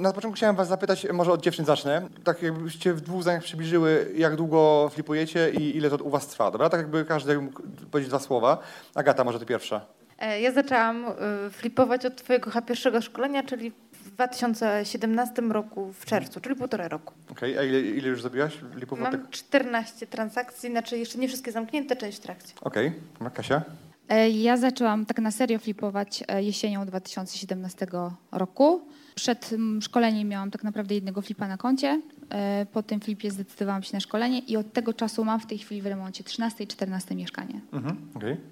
Na początku chciałem Was zapytać, może od dziewczyn zacznę. Tak jakbyście w dwóch zdaniach przybliżyły, jak długo flipujecie i ile to u Was trwa, dobra? Tak jakby każdy mógł powiedzieć dwa słowa. Agata, może Ty pierwsza. E, ja zaczęłam e, flipować od Twojego pierwszego szkolenia, czyli w 2017 roku w czerwcu, czyli półtora roku. Okej, okay. a ile, ile już zrobiłaś flipów? Mam 14 transakcji, znaczy jeszcze nie wszystkie zamknięte, część w trakcie. Okej, okay. Kasia? E, ja zaczęłam tak na serio flipować jesienią 2017 roku. Przed mm, szkoleniem miałam tak naprawdę jednego flipa na koncie. E, po tym flipie zdecydowałam się na szkolenie i od tego czasu mam w tej chwili w remoncie 13 i 14 mieszkanie. Mhm, Okej, okay.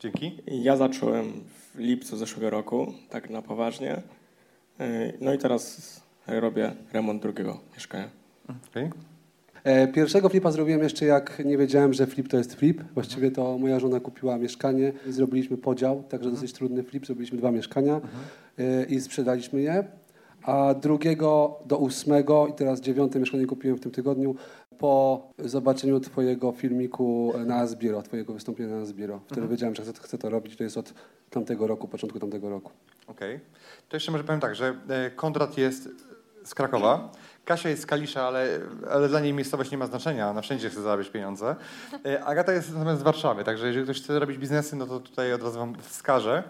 dzięki. Ja zacząłem w lipcu zeszłego roku, tak na poważnie. E, no i teraz robię remont drugiego mieszkania. Okay. E, pierwszego flipa zrobiłem jeszcze jak nie wiedziałem, że flip to jest flip. Właściwie to moja żona kupiła mieszkanie i zrobiliśmy podział, także dosyć trudny flip. Zrobiliśmy dwa mieszkania mhm. i sprzedaliśmy je a drugiego do ósmego i teraz dziewiąte mieszkanie kupiłem w tym tygodniu po zobaczeniu twojego filmiku na Asbiro, twojego wystąpienia na Asbiro. Wtedy mhm. wiedziałem, że chcę, chcę, to robić. To jest od tamtego roku, początku tamtego roku. Okej. Okay. To jeszcze może powiem tak, że e, Kondrat jest z Krakowa. Kasia jest z Kalisza, ale, ale dla niej miejscowość nie ma znaczenia. Ona wszędzie chce zarabiać pieniądze. E, Agata jest natomiast z Warszawy, także jeżeli ktoś chce robić biznesy, no to tutaj od razu wam wskażę.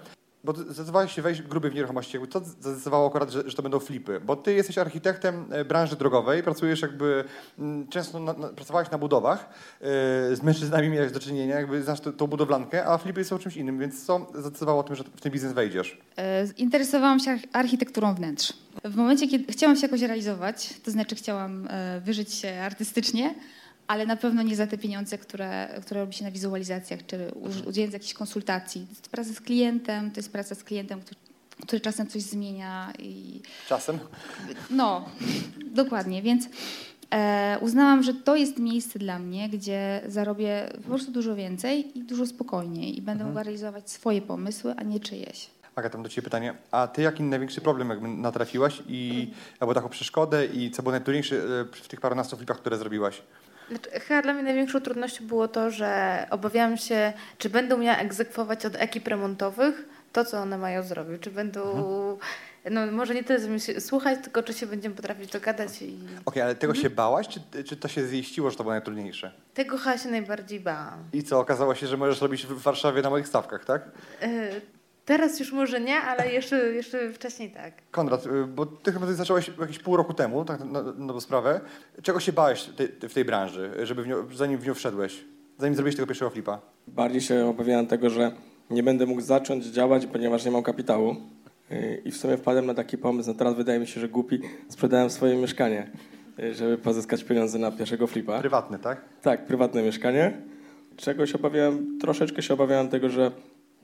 Bo zdecydowałeś się wejść gruby w nieruchomości. To zdecydowało akurat, że, że, to będą flipy? Bo ty jesteś architektem e, branży drogowej, pracujesz jakby, często na, na, pracowałeś na budowach, yy, z mężczyznami miałeś do czynienia, jakby znasz tą budowlankę, a flipy są czymś innym, więc co zdecydowało o tym, że w ten biznes wejdziesz? Yy, interesowałam się architekturą wnętrz. W momencie, kiedy chciałam się jakoś realizować, to znaczy chciałam wyżyć się artystycznie, ale na pewno nie za te pieniądze, które, które robi się na wizualizacjach, czy udzielając jakichś konsultacji. To jest praca z klientem, to jest praca z klientem, który, który czasem coś zmienia. I... Czasem? No, dokładnie, więc e, uznałam, że to jest miejsce dla mnie, gdzie zarobię po prostu dużo więcej i dużo spokojniej i będę mhm. mogła realizować swoje pomysły, a nie czyjeś. Aga, tam do Ciebie pytanie. A Ty jaki największy problem jakby natrafiłaś i albo taką przeszkodę i co było najtrudniejsze w tych parunastu flipach, które zrobiłaś? Znaczy, chyba dla mnie największą trudnością było to, że obawiałam się, czy będą miała egzekwować od ekip remontowych to, co one mają zrobić. Czy będą, mhm. no może nie tyle słuchać, tylko czy się będziemy potrafić dogadać. I... Okej, okay, ale tego mhm. się bałaś, czy, czy to się ziściło, że to było najtrudniejsze? Tego chyba się najbardziej bałam. I co, okazało się, że możesz robić w Warszawie na moich stawkach, tak? Y Teraz już może nie, ale jeszcze, jeszcze wcześniej tak. Konrad, y, bo ty chyba zacząłeś jakieś pół roku temu, tak na, na sprawę. Czego się bałeś w tej branży, żeby w nią, zanim w nią wszedłeś? Zanim zrobiłeś tego pierwszego flipa? Bardziej się obawiałem tego, że nie będę mógł zacząć działać, ponieważ nie mam kapitału. Y, I w sumie wpadłem na taki pomysł, no teraz wydaje mi się, że głupi, sprzedałem swoje mieszkanie, y, żeby pozyskać pieniądze na pierwszego flipa. Prywatne, tak? Tak, prywatne mieszkanie. Czego się obawiałem? Troszeczkę się obawiałem tego, że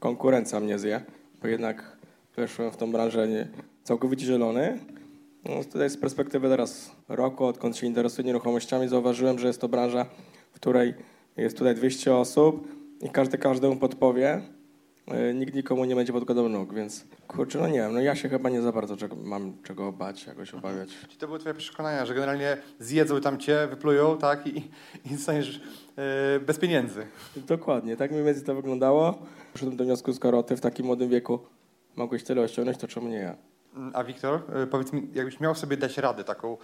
konkurencja mnie zje, bo jednak weszłem w tą branżę nie, całkowicie zielony. No, tutaj z perspektywy teraz roku, odkąd się interesuję nieruchomościami, zauważyłem, że jest to branża, w której jest tutaj 200 osób i każdy każdemu podpowie. E, nikt nikomu nie będzie podkładał nóg, więc kurczę, no nie wiem, no ja się chyba nie za bardzo czego, mam czego bać, jakoś obawiać. Czy to były twoje przekonania, że generalnie zjedzą tam cię, wyplują, tak, i, i zostaniesz yy, bez pieniędzy? Dokładnie, tak mniej więcej to wyglądało. Przyszedłem do wniosku, skoro ty w takim młodym wieku mogłeś tyle osiągnąć, to czemu nie ja? Mm, a Wiktor, e, powiedz mi, jakbyś miał sobie dać radę taką,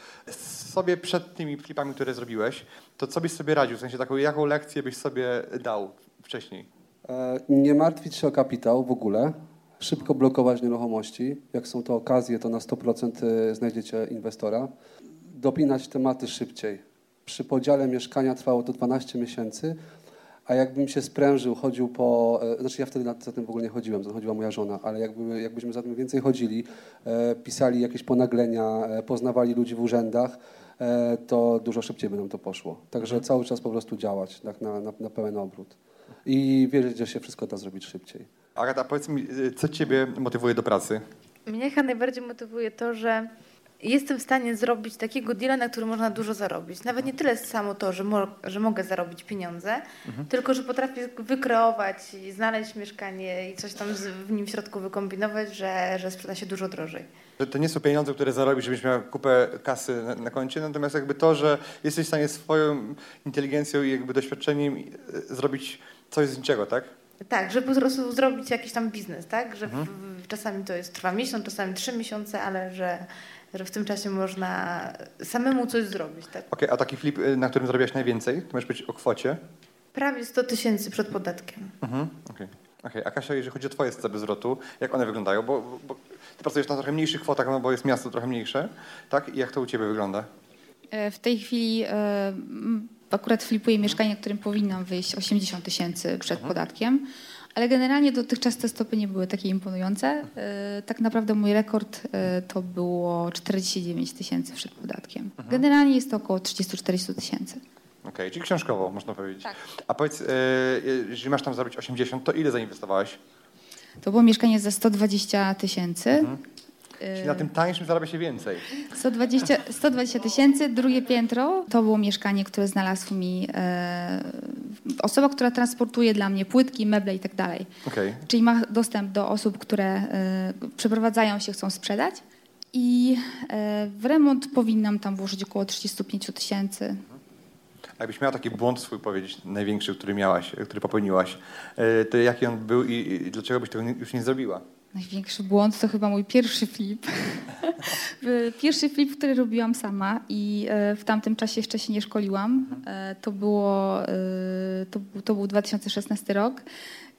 sobie przed tymi flipami, które zrobiłeś, to co byś sobie radził? W sensie taką, jaką lekcję byś sobie dał wcześniej? E, nie martwić się o kapitał w ogóle. Szybko blokować nieruchomości. Jak są to okazje, to na 100% e, znajdziecie inwestora. Dopinać tematy szybciej. Przy podziale mieszkania trwało to 12 miesięcy, a jakbym się sprężył, chodził po... E, znaczy ja wtedy za tym w ogóle nie chodziłem, chodziła moja żona, ale jakby, jakbyśmy za tym więcej chodzili, pisali jakieś ponaglenia, poznawali ludzi w urzędach, to dużo szybciej by nam to poszło. Także cały czas po prostu działać tak na, na, na pełen obrót i wierzyć, że się wszystko da zrobić szybciej. Agata, powiedz mi, co ciebie motywuje do pracy? Mnie chyba najbardziej motywuje to, że jestem w stanie zrobić takiego deala, na którym można dużo zarobić. Nawet nie tyle samo to, że, mo że mogę zarobić pieniądze, tylko że potrafię wykreować i znaleźć mieszkanie i coś tam z, w nim w środku wykombinować, że, że sprzeda się dużo drożej. To, to nie są pieniądze, które zarobisz, żebyś miał kupę kasy na, na koncie, natomiast jakby to, że jesteś w stanie swoją inteligencją i jakby doświadczeniem e, zrobić coś z niczego, tak? Tak, żeby po prostu zrobić jakiś tam biznes, tak? Że w, w, czasami to jest trwa miesiąc, czasami trzy miesiące, ale że, że w tym czasie można samemu coś zrobić, tak? Okej, a taki flip, y, na którym zarobiłaś najwięcej, to możesz być o kwocie. Prawie 100 tysięcy przed podatkiem. Mhm. Okej. Okej, A Kasia, jeżeli chodzi o twoje sceny zwrotu, jak one wyglądają? Bo, bo- bo ty pracujesz na trochę mniejszych kwotach, no bo jest miasto trochę mniejsze, tak? I jak to u ciebie wygląda? E, W tej chwili e, akurat flipuję mieszkanie, którym powinnam wyjść 80 tysięcy przed podatkiem, ale generalnie dotychczas te stopy nie były takie imponujące. E, Tak naprawdę mój rekord e, to było 49 tysięcy przed podatkiem. Generalnie jest to około 30-40 tysięcy. Okej, czyli książkowo, można powiedzieć. Tak. A powiedz, e, jeżeli masz tam zarobić 80, to ile zainwestowałaś? To było mieszkanie za 120 tysięcy. E, Czyli na tym tańszym zarabia się więcej. 120 120 tysięcy, drugie piętro to było mieszkanie, które znalazł mi e, osoba, która transportuje dla mnie płytki, meble i tak dalej. Czyli ma dostęp do osób, które e, przeprowadzają się, chcą sprzedać. I e, w remont powinnam tam włożyć około 35 tysięcy. A jakbyś miała taki błąd swój powiedzieć, największy, który miałaś, który popełniłaś, e, to jaki on był i, i dlaczego byś tego już nie zrobiła? Największy błąd to chyba mój pierwszy flip. pierwszy flip, który robiłam sama i e, w tamtym czasie jeszcze się nie szkoliłam. E, To, było, e, to, był- to był 2016 rok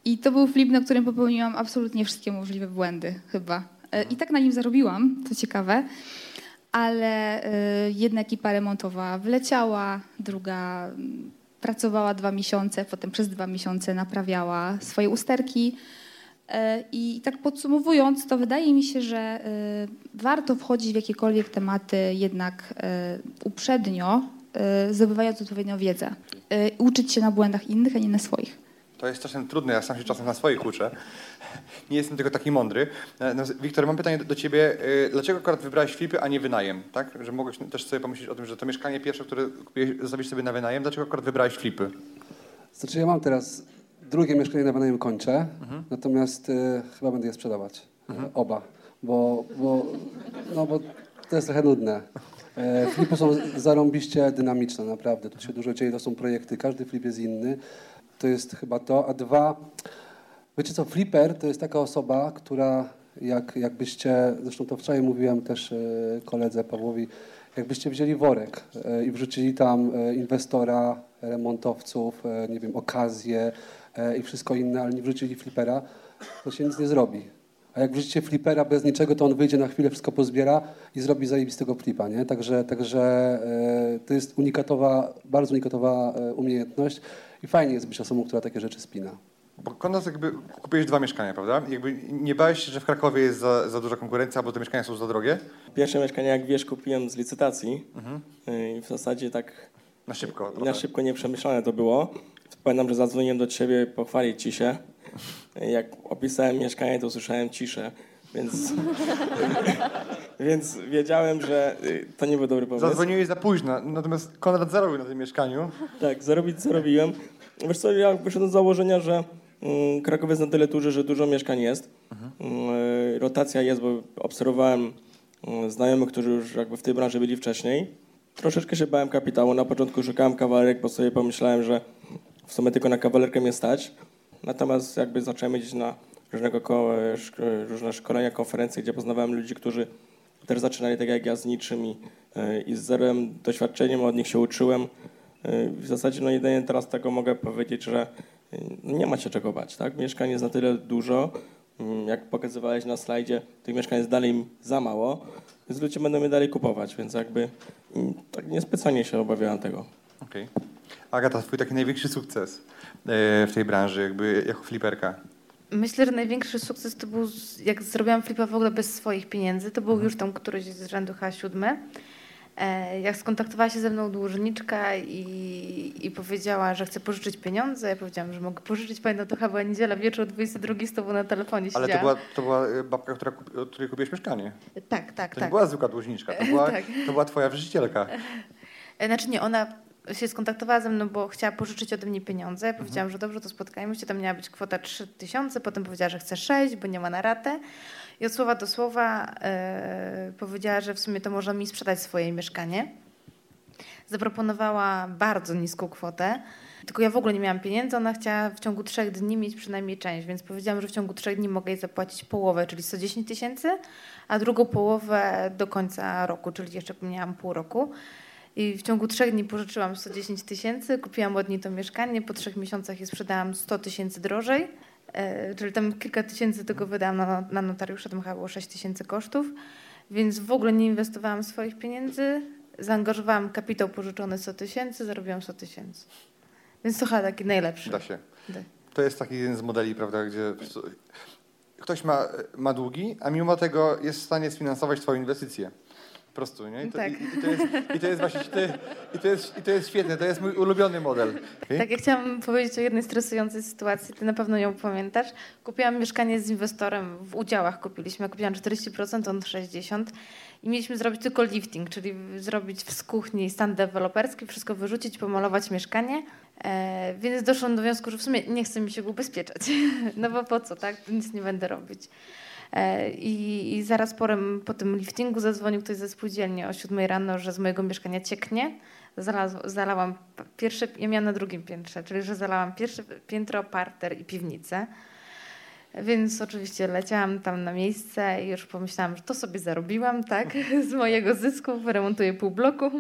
i to był flip, na którym popełniłam absolutnie wszystkie możliwe błędy chyba. I tak na nim zarobiłam, co ciekawe. Ale jedna ekipa remontowa wleciała, druga mm, pracowała dwa miesiące, potem przez dwa miesiące naprawiała swoje usterki. E, I tak podsumowując, to wydaje mi się, że e, warto wchodzić w jakiekolwiek tematy jednak e, uprzednio, zdobywając odpowiednią wiedzę. I Uczyć się na błędach innych, a nie na swoich. To jest czasem trudne, ja sam się czasem na swoich uczę. Nie jestem tylko taki mądry. No, Wiktor, mam pytanie do, ciebie. Dlaczego akurat wybrałeś flipy, a nie wynajem? Tak? Że mogłeś też sobie pomyśleć o tym, że to mieszkanie pierwsze, które kupiłeś, zostawisz sobie na wynajem, dlaczego akurat wybrałeś flipy? Znaczy ja mam teraz drugie mieszkanie na wynajem kończę, natomiast y, chyba będę je sprzedawać. Y, Oba. Bo, bo, no, bo to jest trochę nudne. E, flipy są zarąbiście dynamiczne, naprawdę. Tu się dużo dzieje, to są projekty, każdy flip jest inny. To jest chyba to. A dwa, wiecie co, flipper to jest taka osoba, która jak, jakbyście, zresztą to wczoraj mówiłem też e, koledze Pawłowi, jakbyście wzięli worek e, i wrzucili tam e, inwestora, remontowców, e, nie wiem, okazję i wszystko inne, ale nie wrzucili flipera, to się nic nie zrobi. A jak wrzucicie flipera bez niczego, to on wyjdzie na chwilę, wszystko pozbiera i zrobi zajebistego flipa, nie? Także, także e, to jest unikatowa, bardzo unikatowa e, umiejętność i fajnie jest być osobą, która takie rzeczy spina. Bo Konrad jakby kupiłeś dwa mieszkania, prawda? Jakby nie bałeś się, że w Krakowie jest za, za duża konkurencja, albo te mieszkania są za drogie? Pierwsze mieszkanie, jak wiesz, kupiłem z licytacji y, i w zasadzie tak Na szybko. na trochę. szybko nieprzemyślane to było. Pamiętam, że zadzwoniłem do ciebie pochwalić ci się. Jak opisałem mieszkanie, to usłyszałem ciszę, więc, więc wiedziałem, że to nie był dobry pomysł. Zadzwoniłeś za późno, natomiast Konrad zarobił na tym mieszkaniu. Tak, zarobić zarobiłem. Wiesz co, ja wyszedłem z założenia, że mm, Kraków jest na tyle duży, że dużo mieszkań jest. Mm, y, rotacja jest, bo obserwowałem mm, znajomych, którzy już jakby w tej branży byli wcześniej. Troszeczkę się bałem kapitału. Na początku szukałem kawalerek, bo sobie pomyślałem, że w sumie tylko na kawalerkę mnie stać. Natomiast jakby zacząłem jeździć na różnego ko- szk- różne szkolenia, konferencje, gdzie poznawałem ludzi, którzy też zaczynali tak jak ja z niczym i, i z zerowym doświadczeniem od nich się uczyłem. W zasadzie no jedynie teraz tego mogę powiedzieć, że y, nie ma się czego bać. Tak? Mieszkań jest na tyle dużo, jak pokazywałeś na slajdzie, tych mieszkań jest dalej za mało, więc ludzie będą je dalej kupować, więc jakby mm, tak niespecjalnie się obawiałem tego. Okej. Agata, twój taki największy sukces e, w tej branży, jakby jako fliperka. Myślę, że największy sukces to był, jak zrobiłam flipa w ogóle bez swoich pieniędzy. To był już tam któryś z rzędu chyba siódmy. E, jak skontaktowała się ze mną dłużniczka i, i powiedziała, że chce pożyczyć pieniądze, ja powiedziałam, że mogę pożyczyć. Pamiętam, to chyba była niedziela wieczór, 22 z tobą na telefonie Ale to była, to była e, babka, która, kupi- od której kupiłeś mieszkanie. Tak, tak, To tak. była zwykła dłużniczka, to była, Tak. to była twoja wierzycielka. E, Znaczy nie, ona się skontaktowała ze mną, bo chciała pożyczyć ode mnie pieniądze. Ja powiedziałam, że dobrze, to spotkajmy się. Tam miała być kwota 3000, potem powiedziała, że chce 6, bo nie ma na ratę. I od słowa do słowa e, powiedziała, że w sumie to może mi sprzedać swoje mieszkanie. Zaproponowała bardzo niską kwotę, tylko ja w ogóle nie miałam pieniędzy. Ona chciała w ciągu trzech dni mieć przynajmniej część, więc powiedziałam, że w ciągu trzech dni mogę jej zapłacić połowę, czyli 110 tysięcy, a drugą połowę do końca roku, czyli jeszcze miałam pół roku. I w ciągu trzech dni pożyczyłam 110 tysięcy, kupiłam od niej to mieszkanie, po trzech miesiącach je sprzedałam 100 tysięcy drożej, e, czyli tam kilka tysięcy tego wydałam na, na notariusza, tam chyba było 6 tysięcy kosztów, więc w ogóle nie inwestowałam swoich pieniędzy, zaangażowałam kapitał pożyczony 100 tysięcy, zarobiłam 100 tysięcy. Więc to chyba taki najlepszy. Da się. Da. To jest taki jeden z modeli, prawda, gdzie ktoś ma, ma długi, a mimo tego jest w stanie sfinansować twoją inwestycję. Po prostu, nie? I to, Tak. i, i, to jest, I to jest właśnie, i to, i, to jest, i to jest świetne, to jest mój ulubiony model. Tak, ja chciałam powiedzieć o jednej stresującej sytuacji, ty na pewno ją pamiętasz. Kupiłam mieszkanie z inwestorem, w udziałach kupiliśmy, ja kupiłam 40%, on 60% i mieliśmy zrobić tylko lifting, czyli zrobić z kuchni stan deweloperski, wszystko wyrzucić, pomalować mieszkanie, e, więc doszłam do wniosku, że w sumie nie chce mi się go ubezpieczać, no bo po co, tak, nic nie będę robić. E, I, I zaraz porem po tym liftingu zadzwonił ktoś ze spółdzielni o 7 rano, że z mojego mieszkania cieknie. Zalaz, zalałam pierwsze, ja miałam na drugim piętrze, czyli że zalałam pierwsze piętro, parter i piwnicę. Więc oczywiście leciałam tam na miejsce i już pomyślałam, że to sobie zarobiłam, tak, z mojego zysku, wyremontuję pół bloku.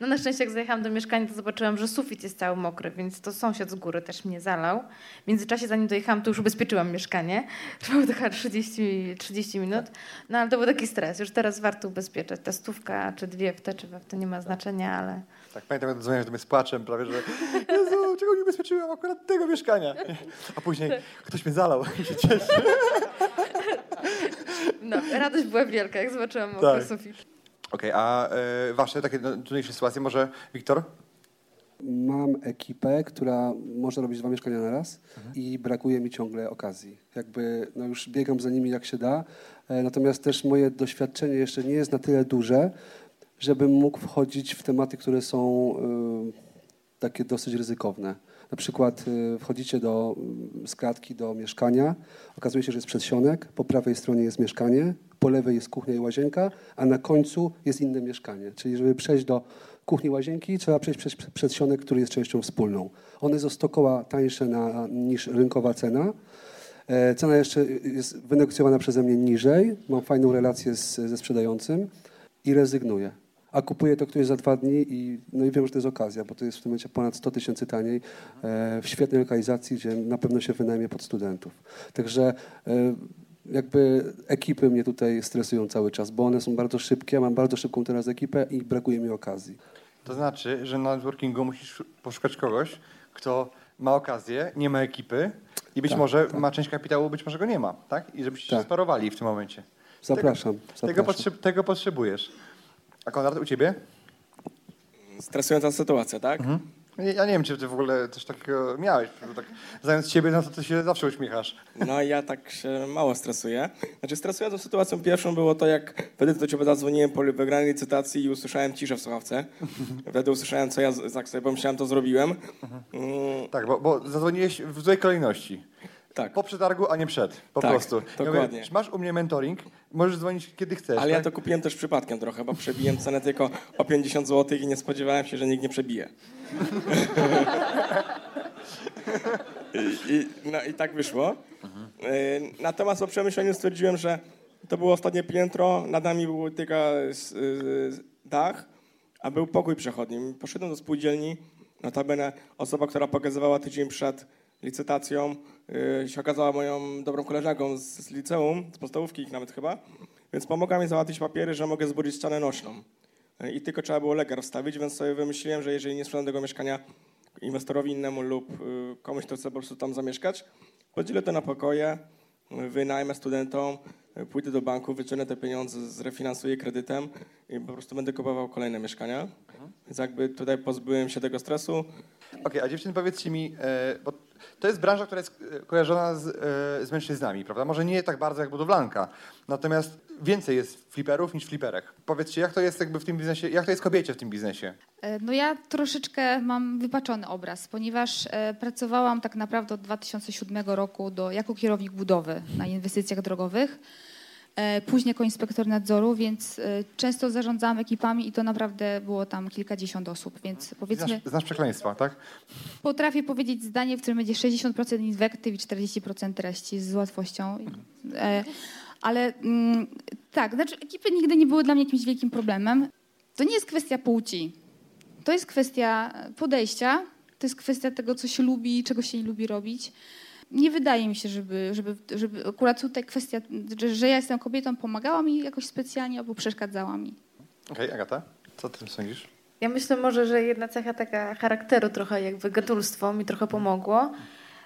No na szczęście jak zajechałam do mieszkania, to zobaczyłam, że sufit jest cały mokry, więc to sąsiad z góry też mnie zalał. W międzyczasie, zanim dojechałam, to już ubezpieczyłam mieszkanie. Trwało to chyba 30, 30 minut. No ale to był taki stres. Już teraz warto ubezpieczać. Ta stówka, czy dwie w te, czy we w to nie ma znaczenia, ale... Tak, pamiętam, jak do mnie z płaczem prawie, że Jezu, czego nie ubezpieczyłem akurat tego mieszkania. A później ktoś mnie zalał i się cieszy. No, radość była wielka, jak zobaczyłam Tak. sufit. Okej, a e, wasze takie no, trudniejsze sytuacje, może Wiktor? Mam ekipę, która może robić dwa mieszkania na raz i brakuje mi ciągle okazji. Jakby no już biegam za nimi jak się da, e, natomiast też moje doświadczenie jeszcze nie jest na tyle duże, żebym mógł wchodzić w tematy, które są y, takie dosyć ryzykowne. Na przykład y, wchodzicie do, y, z klatki do mieszkania, okazuje się, że jest przedsionek, po prawej stronie jest mieszkanie, po lewej jest kuchnia i łazienka, a na końcu jest inne mieszkanie. Czyli żeby przejść do kuchni łazienki, trzeba przejść przez przedsionek, który jest częścią wspólną. One o 100 koła tańsze na, niż rynkowa cena. E, Cena jeszcze jest wynegocjowana przeze mnie niżej, mam fajną relację z, ze sprzedającym i rezygnuję. A kupuje to ktoś za dwa dni i, no i wiem, że to jest okazja, bo to jest w tym momencie ponad 100 tysięcy taniej e, w świetnej lokalizacji, gdzie na pewno się wynajmie pod studentów. Także e, jakby ekipy mnie tutaj stresują cały czas, bo one są bardzo szybkie, mam bardzo szybką teraz ekipę i brakuje mi okazji. To znaczy, że na networkingu musisz poszukać kogoś, kto ma okazję, nie ma ekipy i być Tak, może tak. ma część kapitału, być może go nie ma, tak? I żebyście się Tak. sparowali w tym momencie. Zapraszam. Tego, zapraszam. potrzeb, tego potrzebujesz. A Konrad, u ciebie? Stresująca sytuacja, tak? Ja ja nie wiem, czy ty w ogóle coś takiego miałeś. Tak, znając ciebie, no to ty się zawsze uśmiechasz. No ja tak się mało stresuję. Znaczy stresującą sytuacją pierwszą było to, jak wtedy do ciebie zadzwoniłem po wygranej licytacji i usłyszałem ciszę w słuchawce. Wtedy usłyszałem, co ja, jak sobie pomyślałem, to zrobiłem. Mm, Tak, bo, bo zadzwoniłeś w złej kolejności. Tak, Po przetargu, a nie przed. Po Tak, prostu. Ja dokładnie. Mówię, masz u mnie mentoring, możesz dzwonić kiedy chcesz. ale ja tak? to kupiłem też przypadkiem trochę, bo przebiłem cenę tylko o 50 zł i nie spodziewałem się, że nikt nie przebije. I, i, no i tak wyszło. Y, Natomiast po przemyśleniu stwierdziłem, że to było ostatnie piętro, nad nami był tylko y, dach, a był pokój przechodni. Poszedłem do spółdzielni, notabene osoba, która pokazywała tydzień przed licytacją, y, się okazała moją dobrą koleżanką z, liceum, z podstawówki ich nawet chyba, więc pomogła mi załatwić papiery, że mogę zbudzić ścianę nośną. Y, I tylko trzeba było legar wstawić, więc sobie wymyśliłem, że jeżeli nie sprzedam tego mieszkania inwestorowi innemu lub y, komuś, kto chce po prostu tam zamieszkać, podzielę to na pokoje, wynajmę studentom, pójdę do banku, wyciągnę te pieniądze, zrefinansuję kredytem i po prostu będę kupował kolejne mieszkania. Więc jakby tutaj pozbyłem się tego stresu. Okej, a dziewczyny powiedzcie mi, e, bo to jest branża, która jest e, kojarzona z, e, z mężczyznami, prawda? Może nie tak bardzo jak budowlanka, natomiast więcej jest fliperów niż fliperek. Powiedzcie, jak to jest jakby w tym biznesie, jak to jest kobiecie w tym biznesie? E, No ja troszeczkę mam wypaczony obraz, ponieważ pracowałam tak naprawdę od 2007 roku do, jako kierownik budowy na inwestycjach drogowych, później jako inspektor nadzoru, więc e, często zarządzałam ekipami i to naprawdę było tam kilkadziesiąt osób, więc powiedzmy Znasz, znasz przekleństwa, tak? potrafię powiedzieć zdanie, w którym będzie 60% inwektyw i 40% treści z łatwością. E, ale mm, tak, znaczy ekipy nigdy nie były dla mnie jakimś wielkim problemem. To nie jest kwestia płci. To jest kwestia podejścia, to jest kwestia tego, co się lubi, czego się nie lubi robić. Nie wydaje mi się, żeby, żeby, żeby akurat tutaj kwestia, że, że ja jestem kobietą, pomagała mi jakoś specjalnie albo przeszkadzała mi. Okej, Agata, co ty sądzisz? Ja myślę może, że jedna cecha taka charakteru, trochę jakby gadulstwo mi trochę pomogło.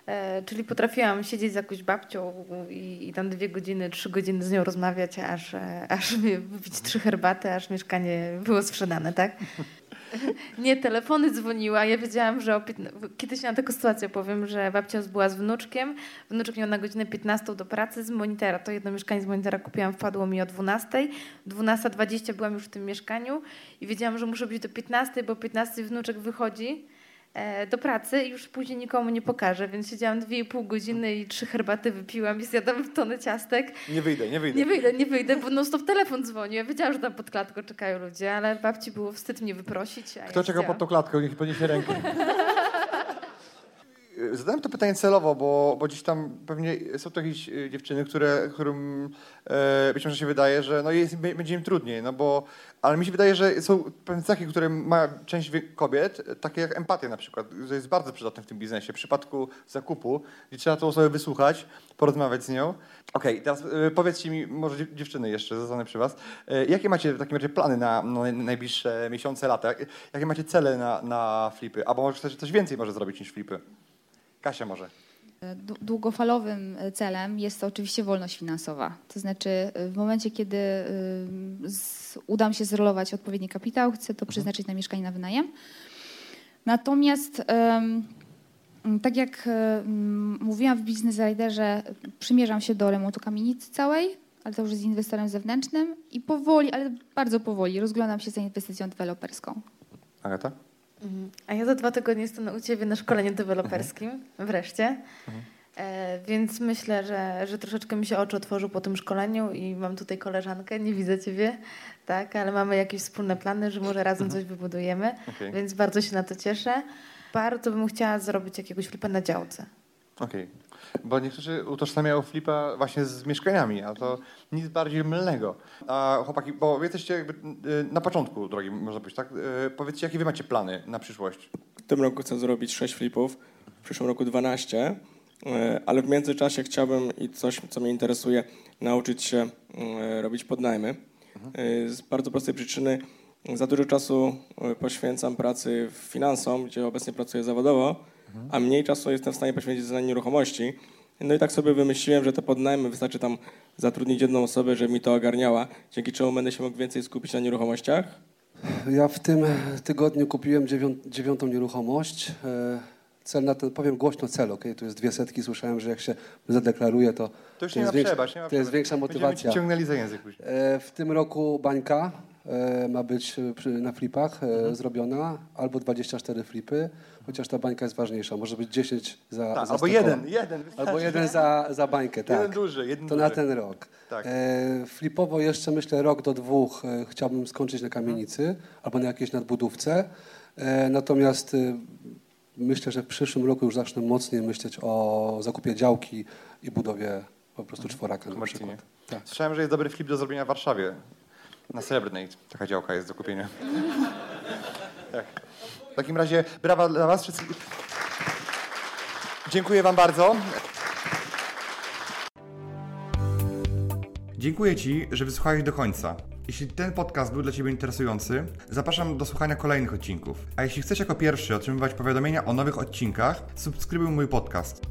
E, czyli potrafiłam siedzieć z jakąś babcią i, i tam dwie godziny, trzy godziny z nią rozmawiać, aż, e, aż mi wypić trzy herbaty, aż mieszkanie było sprzedane, tak? Nie, telefony dzwoniły, a ja wiedziałam, że o 15... kiedyś miałam taką sytuację, powiem, że babcia była z wnuczkiem, wnuczek miał na godzinę 15 do pracy z monitora, to jedno mieszkanie z monitora kupiłam, wpadło mi o 12, 12.20 byłam już w tym mieszkaniu i wiedziałam, że muszę być do 15, bo o 15 wnuczek wychodzi do pracy i już później nikomu nie pokażę, więc siedziałam 2,5 godziny i trzy herbaty wypiłam i zjadłam tonę ciastek. Nie wyjdę, nie wyjdę. Nie wyjdę, nie wyjdę, bo non stop telefon dzwoni. Ja wiedziałam, że tam pod klatką czekają ludzie, ale babci było wstyd mnie wyprosić. Kto ja czeka pod tą klatką, niech podniesie rękę. Zadałem to pytanie celowo, bo, bo gdzieś tam pewnie są to jakieś e, dziewczyny, które, którym e, być może się wydaje, że no jest, będzie im trudniej, no bo, ale mi się wydaje, że są pewne cechy, które ma część kobiet, takie jak empatia na przykład, że jest bardzo przydatne w tym biznesie. W przypadku zakupu, gdzie trzeba tą osobę wysłuchać, porozmawiać z nią. Okej, teraz e, powiedzcie mi, może dziew- dziewczyny jeszcze, zostanę przy was, e, jakie macie w takim razie plany na, na najbliższe miesiące, lata? Jak- Jakie macie cele na, na flipy? Albo może chcecie coś więcej może zrobić niż flipy? Kasia może. Dłu- Długofalowym e, celem jest to oczywiście wolność finansowa. To znaczy, e, w momencie, kiedy e, z, uda mi się zrolować odpowiedni kapitał, chcę to przeznaczyć na mieszkanie na wynajem. Natomiast, tak jak mówiłam w Business Riderze, przymierzam się do remontu kamienicy całej, ale to już z inwestorem zewnętrznym i powoli, ale bardzo powoli rozglądam się za inwestycją deweloperską. Agata? Mhm. A ja za dwa tygodnie jestem u Ciebie na szkoleniu deweloperskim, wreszcie. E, więc myślę, że, że troszeczkę mi się oczy otworzył po tym szkoleniu i mam tutaj koleżankę, nie widzę Ciebie, tak, ale mamy jakieś wspólne plany, że może razem coś wybudujemy, Okej. więc bardzo się na to cieszę. Bardzo bym chciała zrobić jakiegoś flipa na działce. Okej. Bo niektórzy utożsamiają flipa właśnie z mieszkaniami, a to nic bardziej mylnego. A chłopaki, bo jesteście jakby y, na początku drogi, można powiedzieć, tak? Y, Powiedzcie, jakie wy macie plany na przyszłość? W tym roku chcę zrobić 6 flipów, w przyszłym roku 12, e, ale w międzyczasie chciałbym i coś, co mnie interesuje, nauczyć się robić podnajmy. Z bardzo prostej przyczyny za dużo czasu poświęcam pracy finansom, gdzie obecnie pracuję zawodowo, a mniej czasu jestem w stanie poświęcić na nieruchomości. No i tak sobie wymyśliłem, że te podnajmy wystarczy tam zatrudnić jedną osobę, żeby mi to ogarniała, dzięki czemu będę się mógł więcej skupić na nieruchomościach. Ja w tym tygodniu kupiłem dziewią, dziewiątą nieruchomość. E, Cel na ten, powiem głośno cel, ok? Tu jest dwie setki, słyszałem, że jak się zadeklaruje, to, To już nie jest większa, przebacz, nie ma to jest większa Będziemy motywacja. ci ciągnęli za język później. E, W tym roku bańka ma być e, na flipach e, Mhm. zrobiona, albo 24 flipy, chociaż ta bańka jest ważniejsza. Może być 10 za, Tak, za albo 100 jeden, jeden. Albo jeden za, za bańkę, tak. Jeden duży, jeden To duży. na ten rok. Tak. E, flipowo jeszcze myślę rok do dwóch e, chciałbym skończyć na kamienicy albo na jakiejś nadbudówce. E, natomiast e, myślę, że w przyszłym roku już zacznę mocniej myśleć o zakupie działki i budowie po prostu czworaka na przykład. Tak. Słyszałem, że jest dobry flip do zrobienia w Warszawie. Na Srebrnej taka działka jest do kupienia. tak. W takim razie brawa dla was wszystkich. Dziękuję wam bardzo. Dziękuję Ci, że wysłuchałeś do końca. Jeśli ten podcast był dla Ciebie interesujący, zapraszam do słuchania kolejnych odcinków. A jeśli chcesz jako pierwszy otrzymywać powiadomienia o nowych odcinkach, subskrybuj mój podcast.